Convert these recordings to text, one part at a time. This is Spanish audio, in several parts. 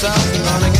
south and running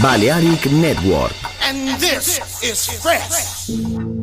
Balearic Network. And this is fresh.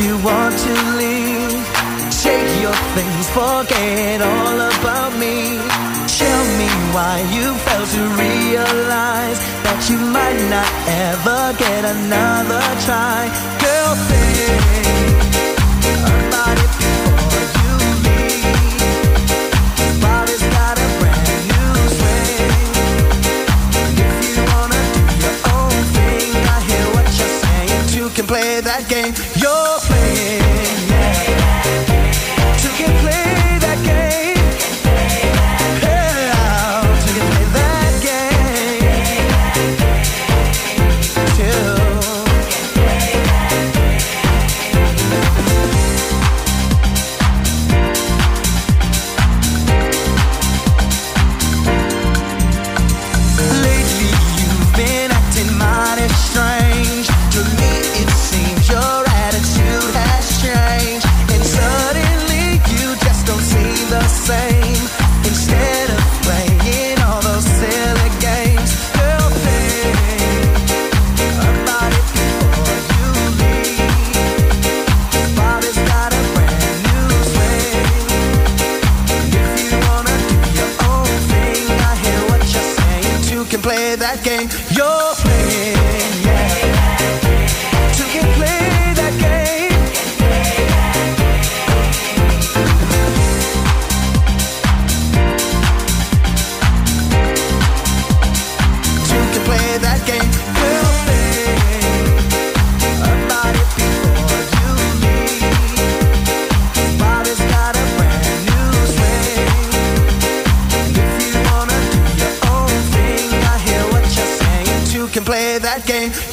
you want to leave, take your things, forget all about me. Tell me why you failed to realize that you might not ever get another try. Girl, think.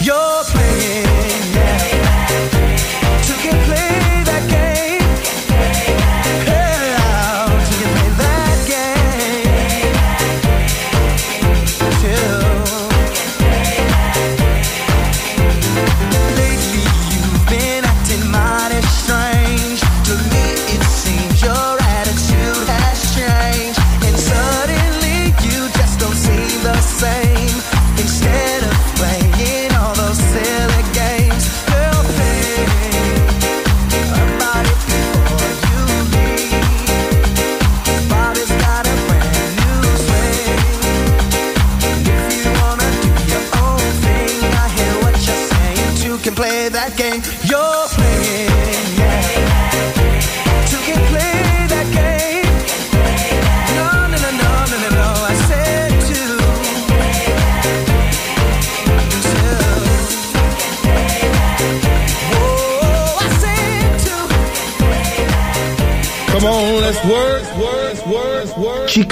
You.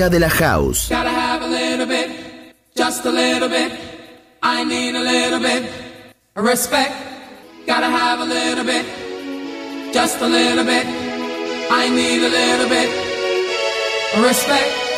historia de la house. Gotta have a little bit, just a little bit. I need a little bit of respect. Gotta have a little bit, just a little bit. I need a little bit of respect.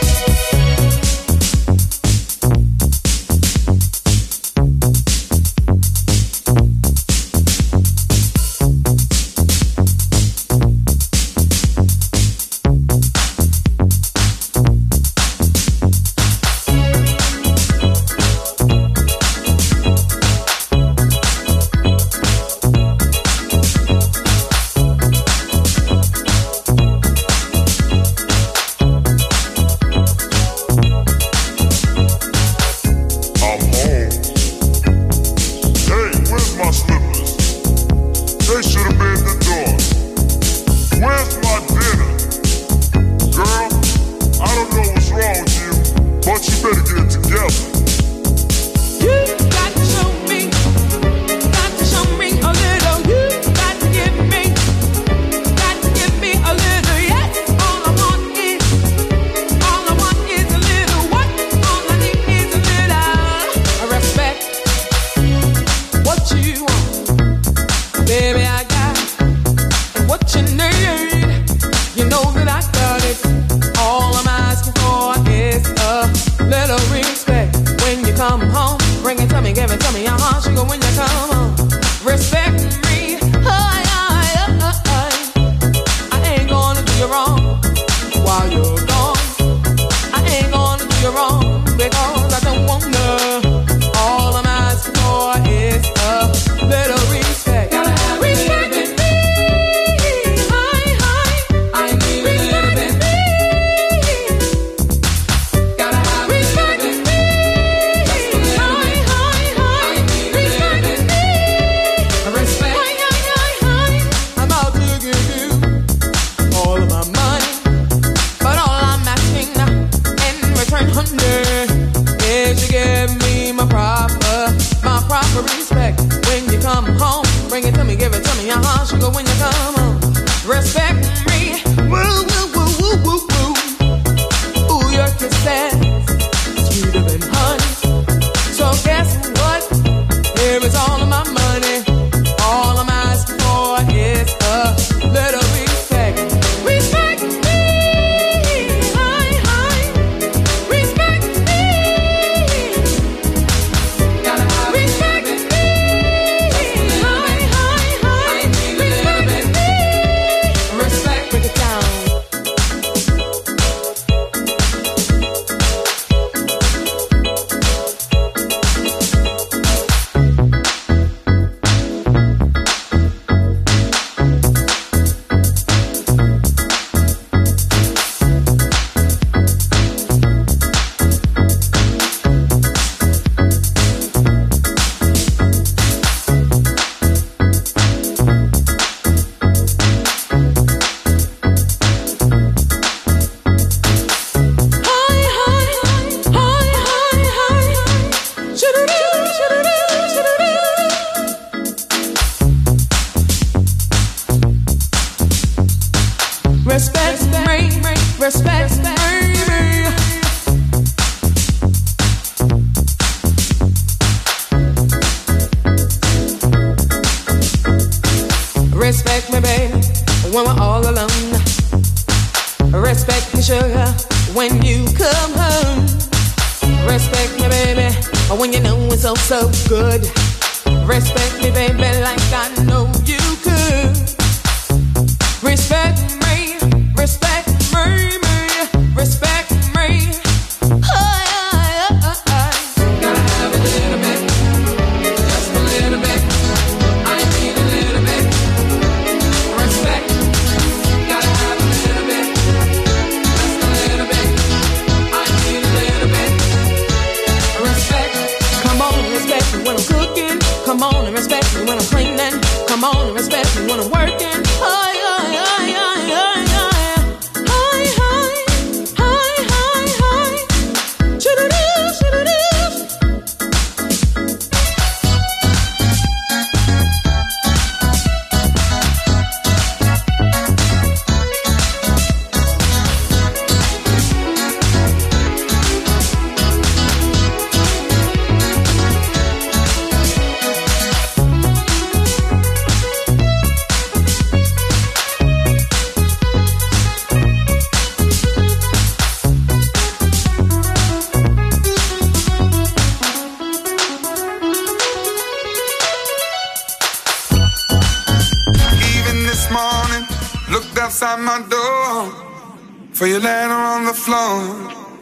Respect me, baby, when we're all alone. Respect me, sugar, when you come home. Respect me, baby, when you know it's all so good. Respect me, baby, like I know you could. Respect me.